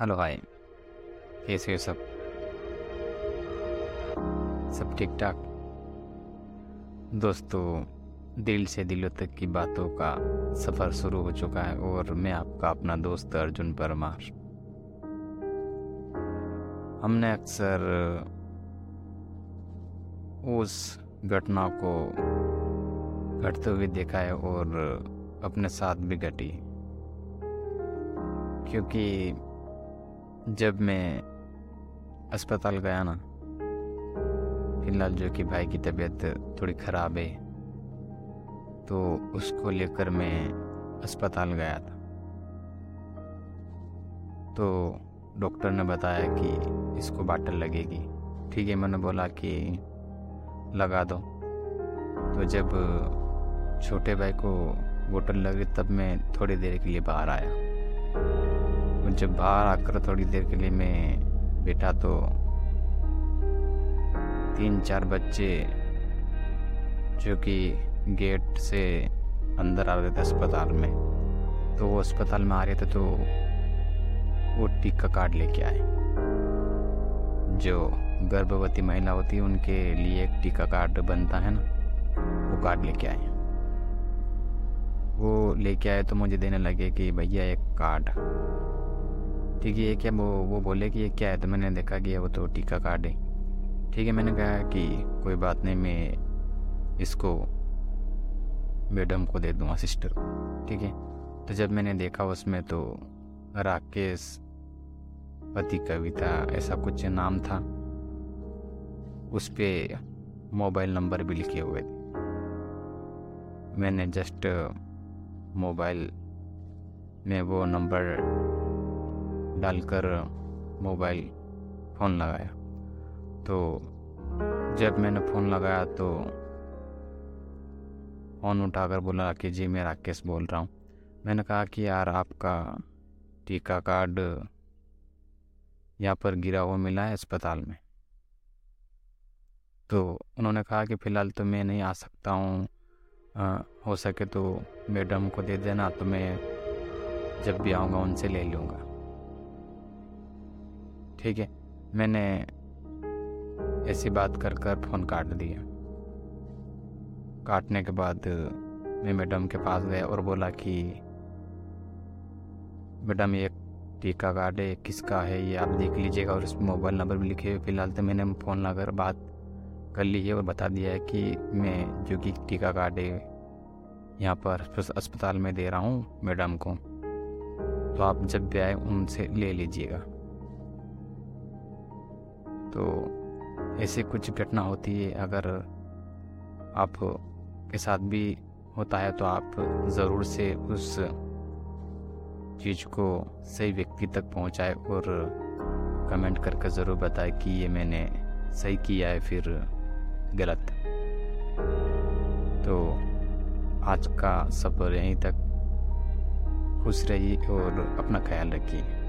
Hello hi. कैसे हो सब? सब ठीक ठाक दोस्तों, दिल से दिलों तक की बातों का सफ़र शुरू हो चुका है और मैं आपका अपना दोस्त अर्जुन परमार। हमने अक्सर उस घटना को घटते हुए देखा है और अपने साथ भी घटी। क्योंकि जब मैं अस्पताल गया ना, फ़िलहाल जो कि भाई की तबीयत थोड़ी ख़राब है तो उसको लेकर मैं अस्पताल गया था। तो डॉक्टर ने बताया कि इसको बाटल लगेगी। ठीक है, मैंने बोला कि लगा दो। तो जब छोटे भाई को बोटल लगी तब मैं थोड़ी देर के लिए बाहर आया। जब बाहर आकर थोड़ी देर के लिए मैं बैठा तो तीन चार बच्चे जो कि गेट से अंदर आ रहे थे अस्पताल में तो वो अस्पताल में आ रहे थे तो वो टीका कार्ड लेके आए। जो गर्भवती महिला होती है, उनके लिए एक टीका कार्ड बनता है ना, वो कार्ड लेके आए। वो लेके आए तो मुझे देने लगे कि भैया, एक कार्ड। ठीक है, ये क्या वो वो बोले कि ये क्या है? तो मैंने देखा कि वो तो टीका कार्ड है। ठीक है, मैंने कहा कि कोई बात नहीं, मैं इसको मैडम को दे दूँगा, सिस्टर। ठीक है तो जब मैंने देखा उसमें तो राकेश, पति कविता, ऐसा कुछ नाम था। उस पर मोबाइल नंबर भी लिखे हुए थे। मैंने जस्ट मोबाइल में वो नंबर डालकर मोबाइल फ़ोन लगाया। तो जब मैंने फ़ोन लगाया तो फ़ोन उठाकर बोला कि जी, मैं राकेश बोल रहा हूँ। मैंने कहा कि यार, आपका टीका कार्ड यहाँ पर गिरा हुआ मिला है अस्पताल में। तो उन्होंने कहा कि फ़िलहाल तो मैं नहीं आ सकता हूँ। हो सके तो मैडम को दे देना तो मैं जब भी आऊँगा उनसे ले लूँगा। ठीक है। मैंने ऐसी बात कर कर फ़ोन काट दिया। काटने के बाद मैं मैडम के पास गया और बोला कि, मैडम, ये टीका कार्ड है किसका है, ये आप देख लीजिएगा। और इसमें मोबाइल नंबर भी लिखे हुए फ़िलहाल तो मैंने फ़ोन लगाकर बात कर ली है और बता दिया है कि मैं जो कि टीका कार्ड है, यहाँ पर अस्पताल में दे रहा हूँ मैडम को। तो आप जब भी आए उनसे ले लीजिएगा। तो ऐसे कुछ घटना होती है, अगर आप के साथ भी होता है तो आप ज़रूर से उस चीज़ को सही व्यक्ति तक पहुँचाए और कमेंट करके ज़रूर बताए कि ये मैंने सही किया है, फिर गलत। तो आज का सफ़र यहीं तक। खुश रहिए और अपना ख्याल रखिए।